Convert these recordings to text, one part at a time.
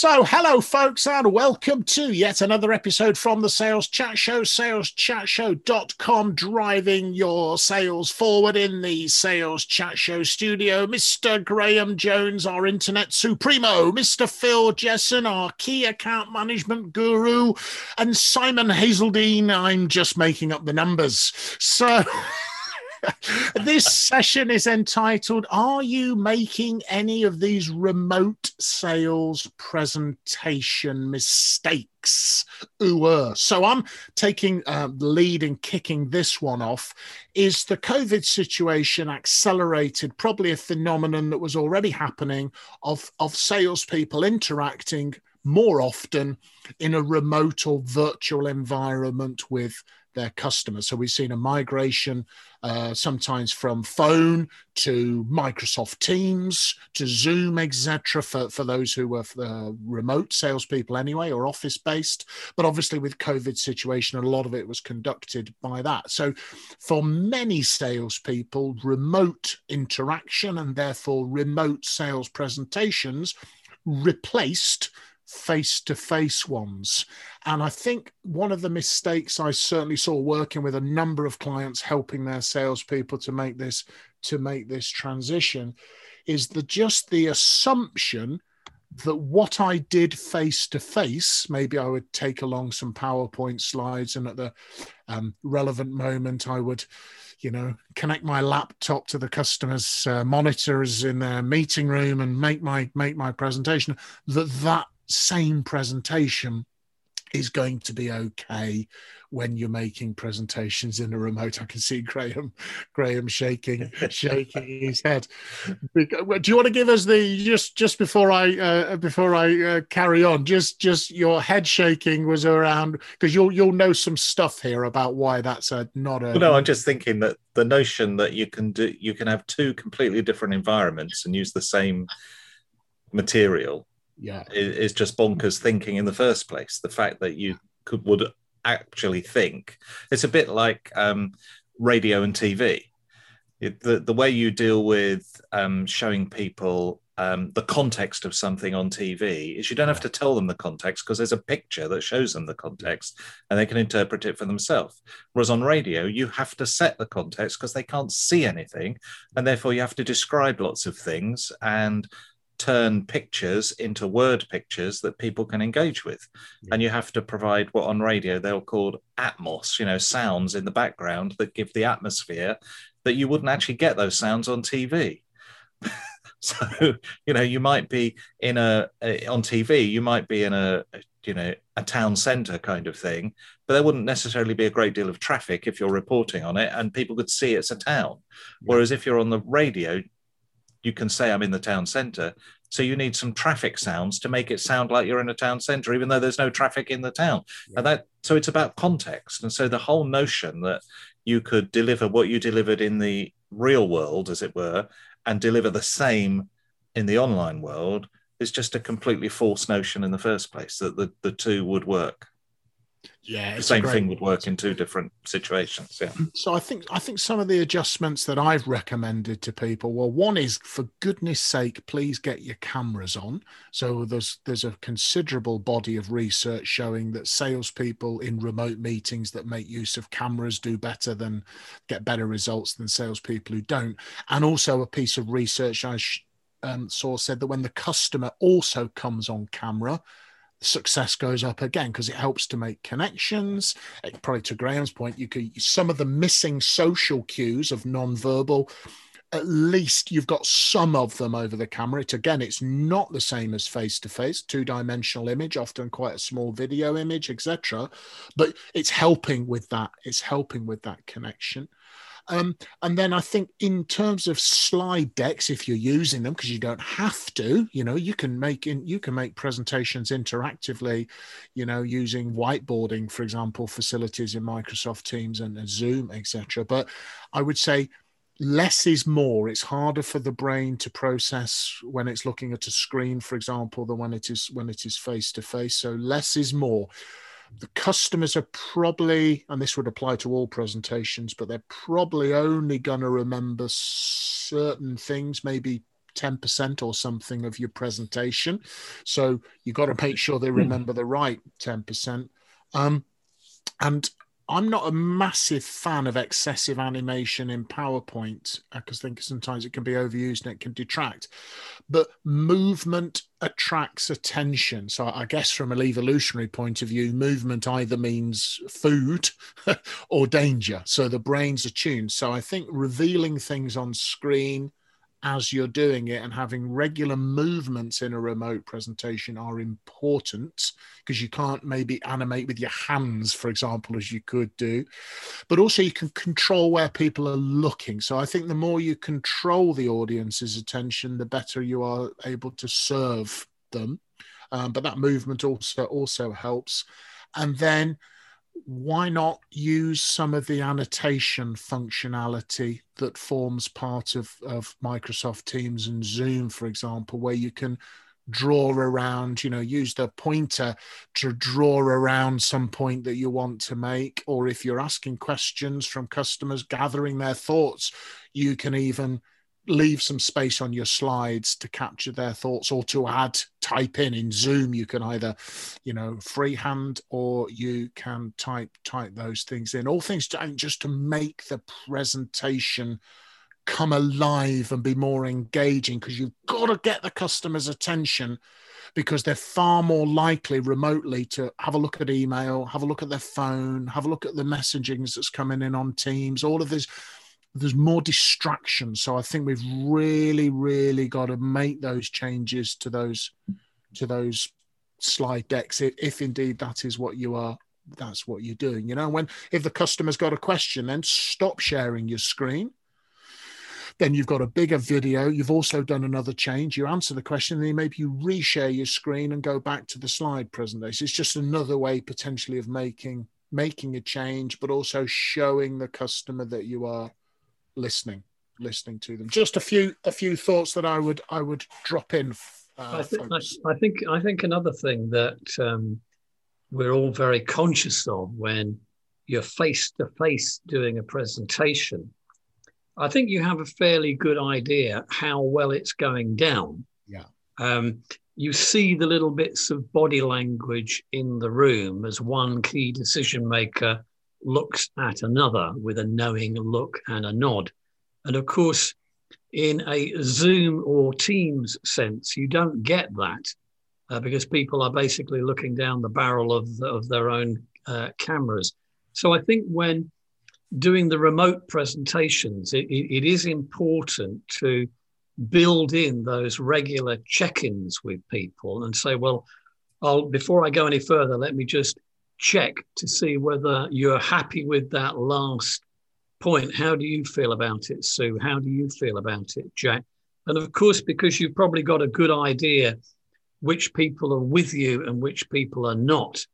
So, hello, folks, and welcome to yet another episode from the Sales Chat Show, saleschatshow.com, driving your sales forward in the Sales Chat Show studio. Mr. Graham Jones, our internet supremo, Mr. Phil Jesson, our key account management guru, and Simon Hazeldine. I'm just making up the numbers. So, this session is entitled Are You Making Any of These Remote Sales Presentation Mistakes? Ooh, so I'm taking uh, the lead in kicking this one off. Is the COVID situation accelerated probably a phenomenon that was already happening of, of salespeople interacting more often in a remote or virtual environment with their customers. So we've seen a migration uh, sometimes from phone to Microsoft Teams to Zoom, etc. For, for those who were uh, remote salespeople anyway or office based. But obviously, with COVID situation, a lot of it was conducted by that. So for many salespeople, remote interaction and therefore remote sales presentations replaced face to face ones. And I think one of the mistakes I certainly saw working with a number of clients helping their salespeople to make this to make this transition is the just the assumption that what I did face to face, maybe I would take along some PowerPoint slides, and at the um, relevant moment, I would, you know, connect my laptop to the customer's uh, monitors in their meeting room and make my make my presentation. That that same presentation is going to be okay when you're making presentations in a remote. I can see Graham, Graham shaking, shaking his head. Do you want to give us the just just before I uh, before I uh, carry on? Just just your head shaking was around because you'll you'll know some stuff here about why that's a not a. Well, no, I'm just thinking that the notion that you can do you can have two completely different environments and use the same material yeah is, just bonkers thinking in the first place the fact that you could would actually think it's a bit like um, radio and tv it, the, the way you deal with um, showing people um, the context of something on TV is you don't have to tell them the context because there's a picture that shows them the context and they can interpret it for themselves. Whereas on radio, you have to set the context because they can't see anything. And therefore, you have to describe lots of things and turn pictures into word pictures that people can engage with. Yeah. And you have to provide what on radio they'll call atmos, you know, sounds in the background that give the atmosphere that you wouldn't actually get those sounds on TV. so, you know, you might be in a, a, on TV, you might be in a, you know, a town center kind of thing, but there wouldn't necessarily be a great deal of traffic if you're reporting on it and people could see it's a town. Yeah. Whereas if you're on the radio, you can say I'm in the town centre. So you need some traffic sounds to make it sound like you're in a town centre, even though there's no traffic in the town. Yeah. And that so it's about context. And so the whole notion that you could deliver what you delivered in the real world, as it were, and deliver the same in the online world is just a completely false notion in the first place that the, the two would work yeah the same thing would work in two different situations yeah. So i think i think some of the adjustments that i've recommended to people well one is for goodness sake please get your cameras on. So there's there's a considerable body of research showing that salespeople in remote meetings that make use of cameras do better than get better results than salespeople who don't. And also a piece of research i um, saw said that when the customer also comes on camera success goes up again because it helps to make connections. It, probably to Graham's point, you could some of the missing social cues of non-verbal. At least you've got some of them over the camera. It again, it's not the same as face to face, two dimensional image, often quite a small video image, etc. But it's helping with that. It's helping with that connection. Um, and then I think in terms of slide decks, if you're using them, because you don't have to, you know, you can make in you can make presentations interactively, you know, using whiteboarding, for example, facilities in Microsoft Teams and, and Zoom, etc. But I would say less is more. It's harder for the brain to process when it's looking at a screen, for example, than when it is when it is face to face. So less is more. The customers are probably, and this would apply to all presentations, but they're probably only going to remember certain things, maybe 10% or something of your presentation. So you've got to make sure they hmm. remember the right 10%. Um, and I'm not a massive fan of excessive animation in PowerPoint uh, because I think sometimes it can be overused and it can detract. But movement attracts attention. So I guess from an evolutionary point of view, movement either means food or danger. So the brain's attuned. So I think revealing things on screen as you're doing it and having regular movements in a remote presentation are important because you can't maybe animate with your hands for example as you could do. But also you can control where people are looking. So i think the more you control the audience's attention the better you are able to serve them. Um, but that movement also also helps. And then why not use some of the annotation functionality that forms part of, of Microsoft Teams and Zoom, for example, where you can draw around, you know, use the pointer to draw around some point that you want to make. Or if you're asking questions from customers, gathering their thoughts, you can even leave some space on your slides to capture their thoughts or to add type in in zoom you can either you know freehand or you can type type those things in. All things to, just to make the presentation come alive and be more engaging because you've got to get the customer's attention because they're far more likely remotely to have a look at email, have a look at their phone, have a look at the messagings that's coming in on Teams, all of this there's more distraction. So I think we've really, really got to make those changes to those to those slide decks, if, if indeed that is what you are that's what you're doing. You know, when if the customer's got a question, then stop sharing your screen. Then you've got a bigger video. You've also done another change. You answer the question, and then maybe you reshare your screen and go back to the slide presentation. It's just another way potentially of making making a change, but also showing the customer that you are listening listening to them. Just a few a few thoughts that I would I would drop in. Uh, I, th- I, I, think I think another thing that um, we're all very conscious of when you're face to face doing a presentation. I think you have a fairly good idea how well it's going down. Yeah. Um, you see the little bits of body language in the room as one key decision maker looks at another with a knowing look and a nod. And of course, in a Zoom or Teams sense, you don't get that uh, because people are basically looking down the barrel of, of their own uh, cameras. So I think when doing the remote presentations, it, it, it is important to build in those regular check-ins with people and say, well, I'll before I go any further, let me just check to see whether you're happy with that last point. How do you feel about it, Sue? How do you feel about it, Jack? And of course, because you've probably got a good idea which people are with you and which people are not,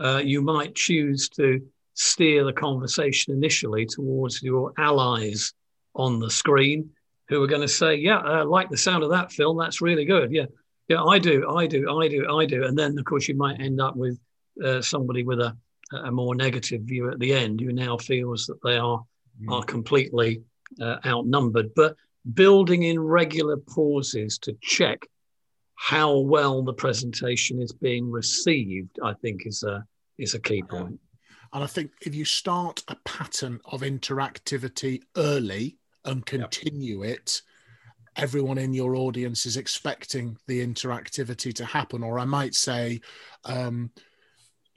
uh, you might choose to steer the conversation initially towards your allies on the screen who are going to say, Yeah, I like the sound of that Phil. That's really good. Yeah. Yeah, I do. I do. I do. I do. And then, of course, you might end up with uh, somebody with a, a more negative view at the end who now feels that they are mm. are completely uh, outnumbered. But building in regular pauses to check how well the presentation is being received, I think, is a is a key point. And I think if you start a pattern of interactivity early and continue yep. it, everyone in your audience is expecting the interactivity to happen. Or I might say, um,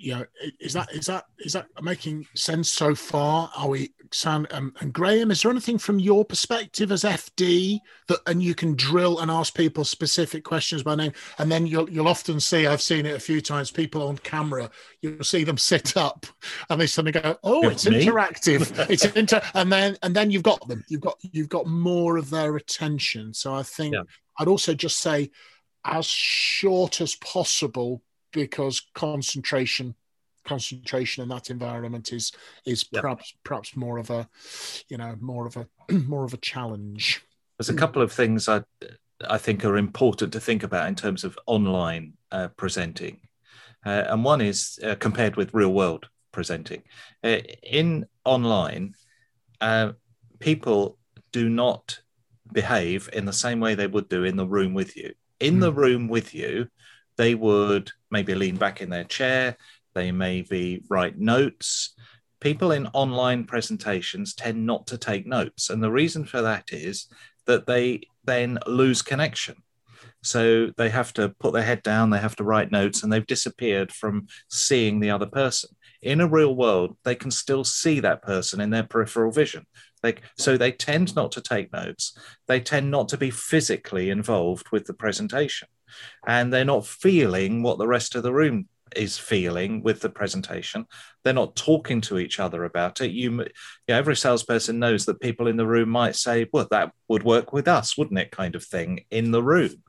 you know, is that is that is that making sense so far? Are we. And, um, and Graham, is there anything from your perspective as FD that, and you can drill and ask people specific questions by name, and then you'll you'll often see. I've seen it a few times. People on camera, you'll see them sit up, and they suddenly go, "Oh, it's Me? interactive. it's inter," and then and then you've got them. You've got you've got more of their attention. So I think Yeah. I'd also just say, as short as possible, because concentration concentration in that environment is is Yeah. perhaps perhaps more of a you know more of a more of a challenge There's a couple of things I I think are important to think about in terms of online uh, presenting, uh, and one is uh, compared with real world presenting. Uh, in online, uh, people do not behave in the same way they would do in the room with you. In the room with you, they would maybe lean back in their chair, they maybe write notes. People in online presentations tend not to take notes. And the reason for that is that they then lose connection. So they have to put their head down, they have to write notes, and they've disappeared from seeing the other person. In a real world, they can still see that person in their peripheral vision. They, so they tend not to take notes. They tend not to be physically involved with the presentation. And they're not feeling what the rest of the room is feeling with the presentation. They're not talking to each other about it. You, m- yeah, every salesperson knows that people in the room might say, "Well, that would work with us, wouldn't it?" kind of thing in the room.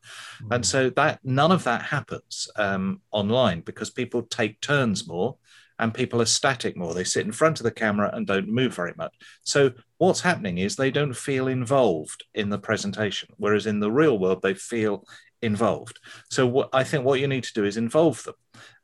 And so that none of that happens um, online because people take turns more and people are static more. They sit in front of the camera and don't move very much. So what's happening is they don't feel involved in the presentation, whereas in the real world they feel involved. So what I think what you need to do is involve them.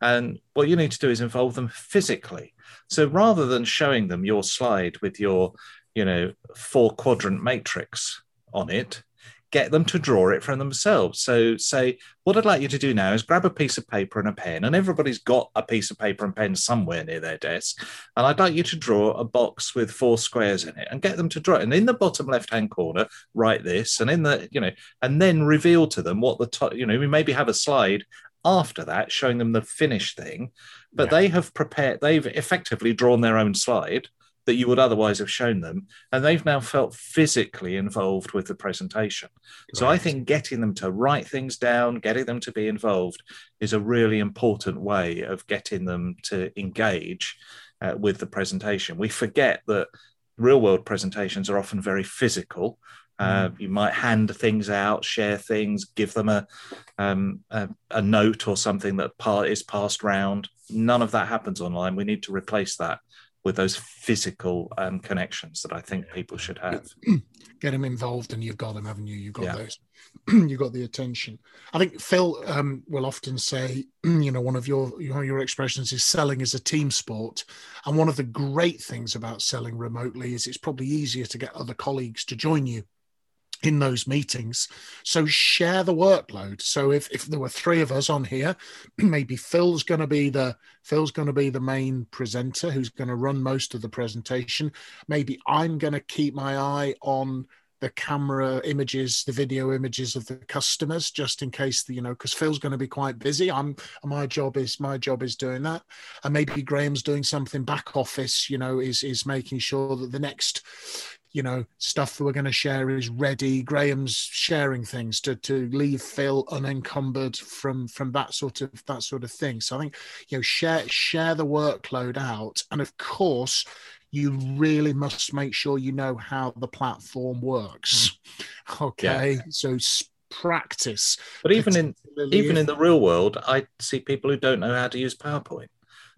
And what you need to do is involve them physically. So rather than showing them your slide with your, you know, four quadrant matrix on it, get them to draw it from themselves. So say, what I'd like you to do now is grab a piece of paper and a pen, and everybody's got a piece of paper and pen somewhere near their desk. And I'd like you to draw a box with four squares in it and get them to draw it. And in the bottom left hand corner, write this, and in the, you know, and then reveal to them what the top, you know, we maybe have a slide after that showing them the finished thing, but Yeah. they have prepared, they've effectively drawn their own slide that you would otherwise have shown them. And they've now felt physically involved with the presentation. So I think getting them to write things down, getting them to be involved is a really important way of getting them to engage uh, with the presentation. We forget that real world presentations are often very physical. Uh, you might hand things out, share things, give them a, um, a, a note or something that pa- is passed round. None of that happens online. We need to replace that with those physical um, connections that I think people should have. get them involved and you've got them haven't you? You've got Yeah. those. You've got the attention. I think phil um, will often say you know one of your your expressions is selling is a team sport. And one of the great things about selling remotely is it's probably easier to get other colleagues to join you in those meetings. So share the workload. So if, if there were three of us on here maybe phil's going to be the phil's going to be the main presenter who's going to run most of the presentation. Maybe i'm going to keep my eye on the camera images the video images of the customers just in case the, you know because phil's going to be quite busy. I'm my job is my job is doing that. And maybe graham's doing something back office you know is is making sure that the next you know stuff that we're going to share is ready graham's sharing things to to leave phil unencumbered from from that sort of that sort of thing so i think you know share share the workload out and of course you really must make sure you know how the platform works mm. okay so practice But even in even in the real world, I see people who don't know how to use PowerPoint.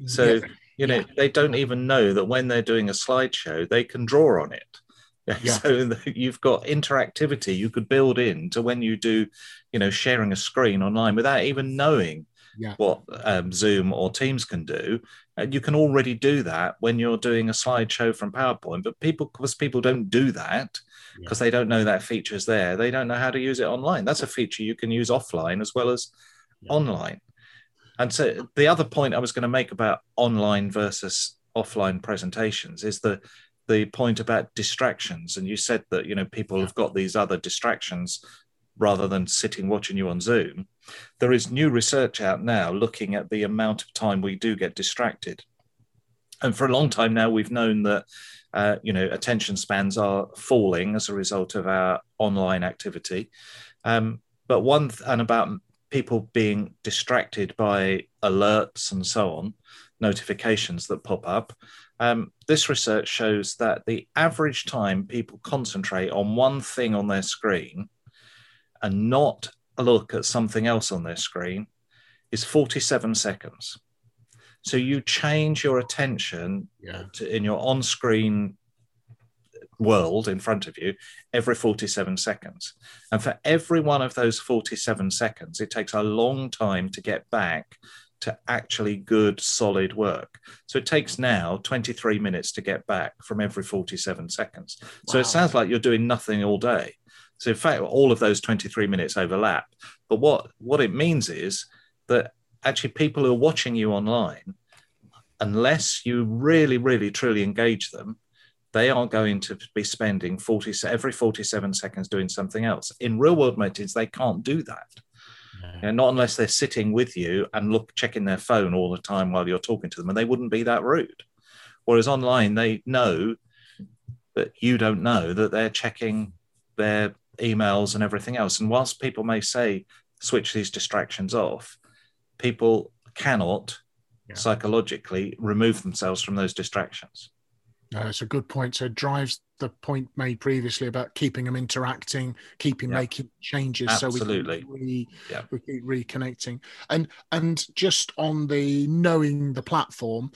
So Yeah. you know Yeah. they don't even know that when they're doing a slideshow, they can draw on it. Yeah. So you've got interactivity you could build in to when you do, you know, sharing a screen online without even knowing Yeah. what um, Zoom or Teams can do. And you can already do that when you're doing a slideshow from PowerPoint. But people, because people don't do that because they don't know that feature's there, they don't know how to use it online. That's a feature you can use offline as well as Yeah. online. And so the other point I was going to make about online versus offline presentations is the the point about distractions. And you said that you know people have got these other distractions rather than sitting watching you on Zoom. There is new research out now looking at the amount of time we do get distracted. And for a long time now, we've known that Uh, you know, attention spans are falling as a result of our online activity. Um, but one, th- and about people being distracted by alerts and so on, notifications that pop up. Um, this research shows that the average time people concentrate on one thing on their screen and not look at something else on their screen is 47 seconds. So you change your attention Yeah. to, in your on screen world in front of you every 47 seconds. And for every one of those 47 seconds, it takes a long time to get back to actually good, solid work. So it takes now 23 minutes to get back from every 47 seconds. So it sounds like you're doing nothing all day. So in fact, all of those 23 minutes overlap. But what, what it means is that actually people who are watching you online, unless you really, really, truly engage them, they are going to be spending 40 every 47 seconds doing something else. In real world meetings, they can't do that. You know, not unless they're sitting with you and look checking their phone all the time while you're talking to them, and they wouldn't be that rude. Whereas online, they know that you don't know that they're checking their emails and everything else. And whilst people may say switch these distractions off, people cannot Yeah. psychologically remove themselves from those distractions. Uh, no, it's a good point. So it drives the point made previously about keeping them interacting, keeping Yeah. making changes, Absolutely. so we re, Yeah. we keep reconnecting. And and just on the knowing the platform,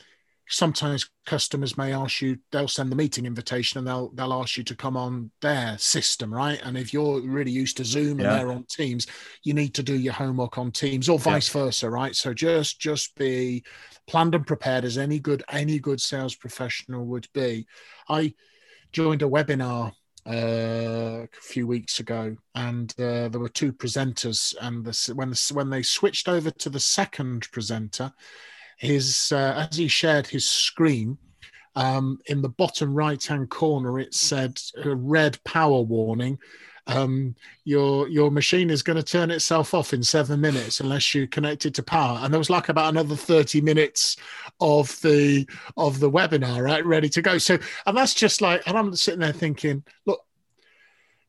sometimes customers may ask you, they'll send the meeting invitation and they'll they'll ask you to come on their system, right? And if you're really used to Zoom and they're on Teams, you need to do your homework on Teams or vice versa, right? So just just be planned and prepared as any good any good sales professional would be. I joined a webinar uh, a few weeks ago, and uh, there were two presenters. And the, when the, when they switched over to the second presenter, his uh, as he shared his screen. Um, in the bottom right hand corner, it said a red power warning. Um, your your machine is going to turn itself off in seven minutes unless you connect it to power. And there was like about another thirty minutes of the of the webinar, right, ready to go. So, and that's just like, and I'm sitting there thinking, look,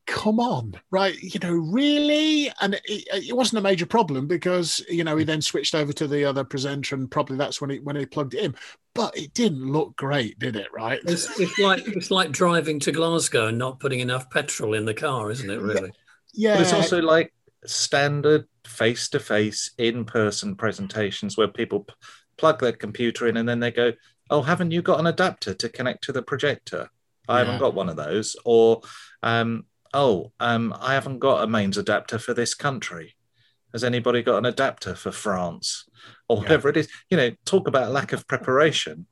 come on, right? You know, really? And it, it wasn't a major problem because you know he then switched over to the other presenter, and probably that's when he when he plugged it in. But it didn't look great, did it? Right? It's, it's like it's like driving to Glasgow and not putting enough petrol in the car, isn't it? Really? Yeah. But it's also like standard face to face, in person presentations where people p- plug their computer in and then they go, Oh, haven't you got an adapter to connect to the projector? I Yeah. haven't got one of those. Or, um, Oh, um, I haven't got a mains adapter for this country. Has anybody got an adapter for France? Or Yeah. whatever it is. You know, talk about lack of preparation.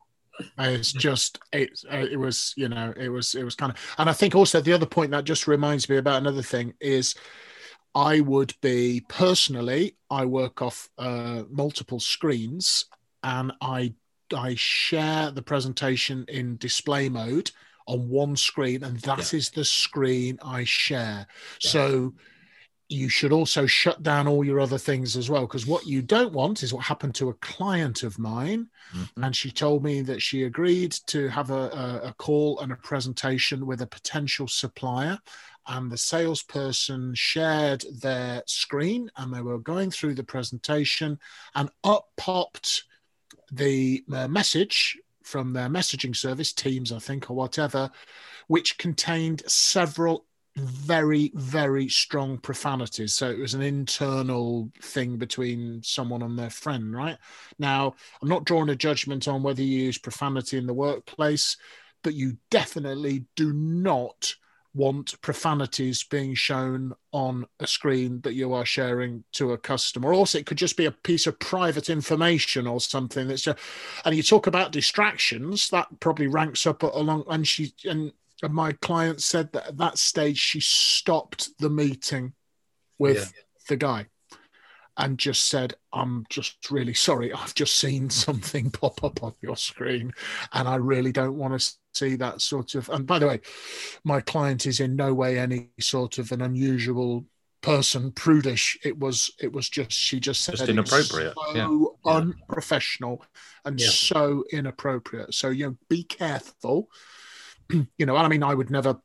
it's just it uh, it was you know it was it was kind of and i think also the other point that just reminds me about another thing is i would be personally i work off uh, multiple screens and i i share the presentation in display mode on one screen and that is the screen i share Yeah. so you should also shut down all your other things as well because what you don't want is what happened to a client of mine Mhm. and she told me that she agreed to have a, a, a call and a presentation with a potential supplier and the salesperson shared their screen and they were going through the presentation and up popped the uh, message from their messaging service teams i think or whatever which contained several very very strong profanities. So it was an internal thing between someone and their friend right? Now i'm not drawing a judgment on whether you use profanity in the workplace but you definitely do not want profanities being shown on a screen that you are sharing to a customer. Or also, it could just be a piece of private information or something that's just, and you talk about distractions, that probably ranks up along. And she, and my client said that at that stage she stopped the meeting with Yeah. the guy and just said, I'm just really sorry. I've just seen something pop up on your screen and I really don't want to see that sort of. And by the way, my client is in no way any sort of an unusual person prudish it was it was just she just said Just inappropriate, so yeah. Yeah. unprofessional and Yeah. so inappropriate so you know be careful you know, I mean, I would never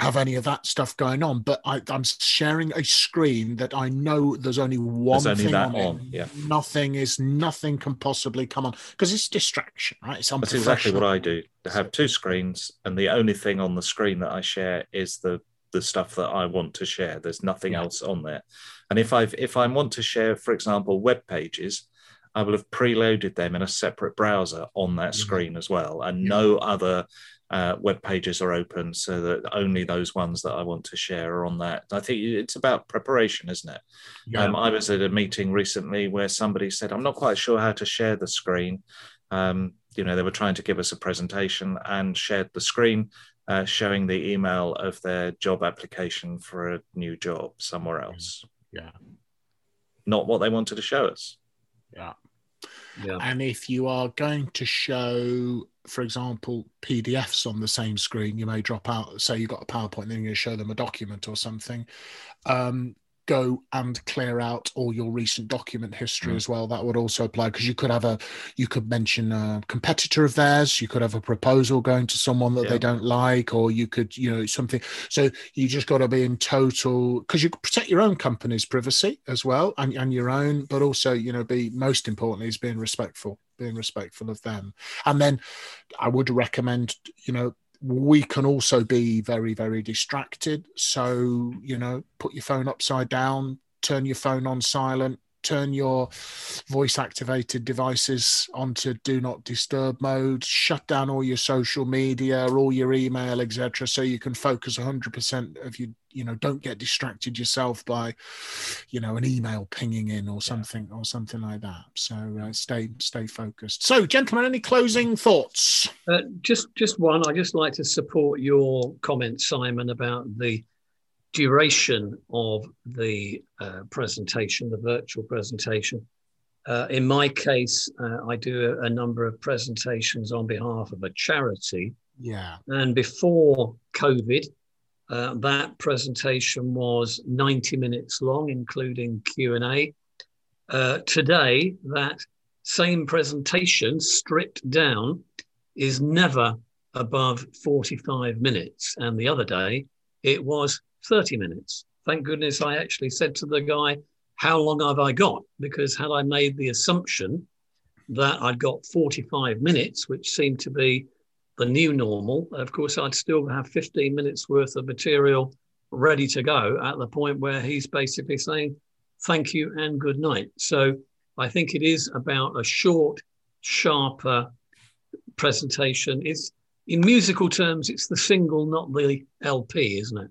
have any of that stuff going on, but I, am sharing a screen that I know there's only one there's only thing that on, on, yeah. Nothing is nothing can possibly come on because it's distraction, right? It's That's exactly what. I do. I have two screens, and the only thing on the screen that I share is the the stuff that I want to share. There's nothing Yeah. else on there. And if I've if I want to share, for example, web pages, I will have preloaded them in a separate browser on that Yeah. screen as well, and Yeah. no other uh, web pages are open, so that only those ones that I want to share are on that. I think it's about preparation, isn't it? Yeah. Um, I was at a meeting recently where somebody said, "I'm not quite sure how to share the screen." Um, you know, they were trying to give us a presentation and shared the screen uh, showing the email of their job application for a new job somewhere else. yeah. Not what they wanted to show us. Yeah. Yeah. And if you are going to show, for example, PDFs on the same screen, you may drop out, say you've got a PowerPoint, and then to show them a document or something. Um, go and clear out all your recent document history Mm. as well. That would also apply because you could have a, you could mention a competitor of theirs, you could have a proposal going to someone that Yeah. they don't like, or you could, you know, something. So you just got to be in total because you protect your own company's privacy as well and, and your own, but also, you know, be most importantly is being respectful, being respectful of them. And then I would recommend, you know, we can also be very, very distracted. So, you know, put your phone upside down, turn your phone on silent, turn your voice activated devices onto do not disturb mode, shut down all your social media, all your email, etc. So you can focus 100% of you, you know, don't get distracted yourself by, you know, an email pinging in or something or something like that. So uh, stay, stay focused. So, gentlemen, any closing thoughts? Uh, just just one. I just like to support your comment, Simon, about the duration of the uh, presentation, the virtual presentation. Uh, in my case, uh, I do a, a number of presentations on behalf of a charity, Yeah. and before COVID, uh, that presentation was 90 minutes long, including Q and A. Uh, today, that same presentation, stripped down, is never above 45 minutes. And the other day, it was 30 minutes. Thank goodness I actually said to the guy, How long have I got? Because had I made the assumption that I'd got 45 minutes, which seemed to be the new normal, of course, I'd still have 15 minutes worth of material ready to go at the point where he's basically saying, Thank you and good night. So I think it is about a short, sharper presentation. It's in musical terms, it's the single, not the LP, isn't it?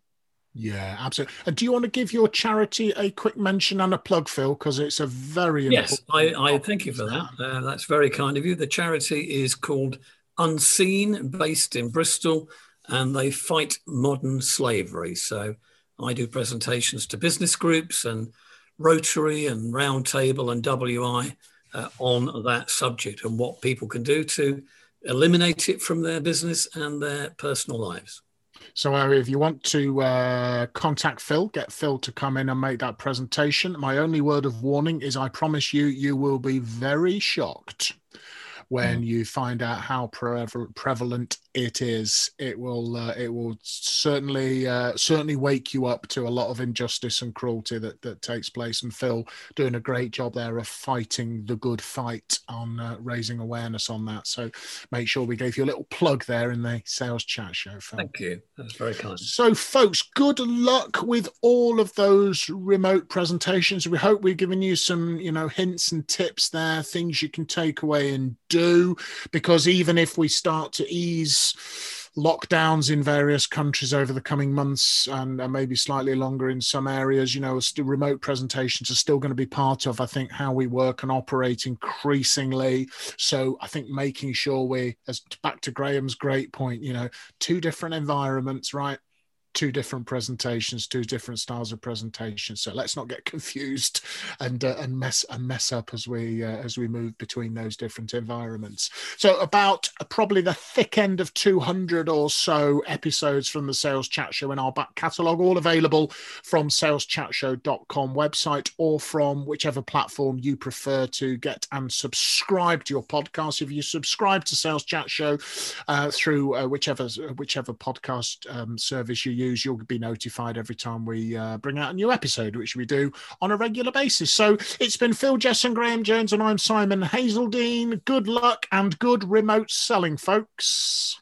Yeah, absolutely. And do you want to give your charity a quick mention and a plug, Phil? Because it's a very Yes, I, I thank you for that. Uh, that's very kind of you. The charity is called Unseen, based in Bristol, and they fight modern slavery. So I do presentations to business groups and Rotary and Roundtable and WI uh, on that subject and what people can do to eliminate it from their business and their personal lives. So uh, if you want to uh, contact Phil, get Phil to come in and make that presentation. My only word of warning is I promise you, you will be very shocked when you find out how preval- prevalent it is. It will uh, it will certainly uh, certainly wake you up to a lot of injustice and cruelty that that takes place. And Phil doing a great job there of fighting the good fight on uh, raising awareness on that. So make sure we gave you a little plug there in the sales chat show, Phil. Thank you. That's very kind. So, folks, good luck with all of those remote presentations. We hope we've given you some, you know, hints and tips there, things you can take away and do. Because even if we start to ease lockdowns in various countries over the coming months and, and maybe slightly longer in some areas, you know, remote presentations are still going to be part of, I think, how we work and operate increasingly. So, I think making sure we, as back to Graham's great point, you know, two different environments, right? Two different presentations, two different styles of presentation. So let's not get confused and uh, and mess and mess up as we uh, as we move between those different environments. So about uh, probably the thick end of 200 or so episodes from the Sales Chat Show in our back catalogue, all available from saleschatshow.com website or from whichever platform you prefer to get and subscribe to your podcast. If you subscribe to Sales Chat Show uh, through uh, whichever whichever podcast um, service you use use, you'll be notified every time we uh, bring out a new episode, which we do on a regular basis. So it's been Phil Jesson Graham Jones, and I'm Simon Hazeldine. Good luck and good remote selling, folks.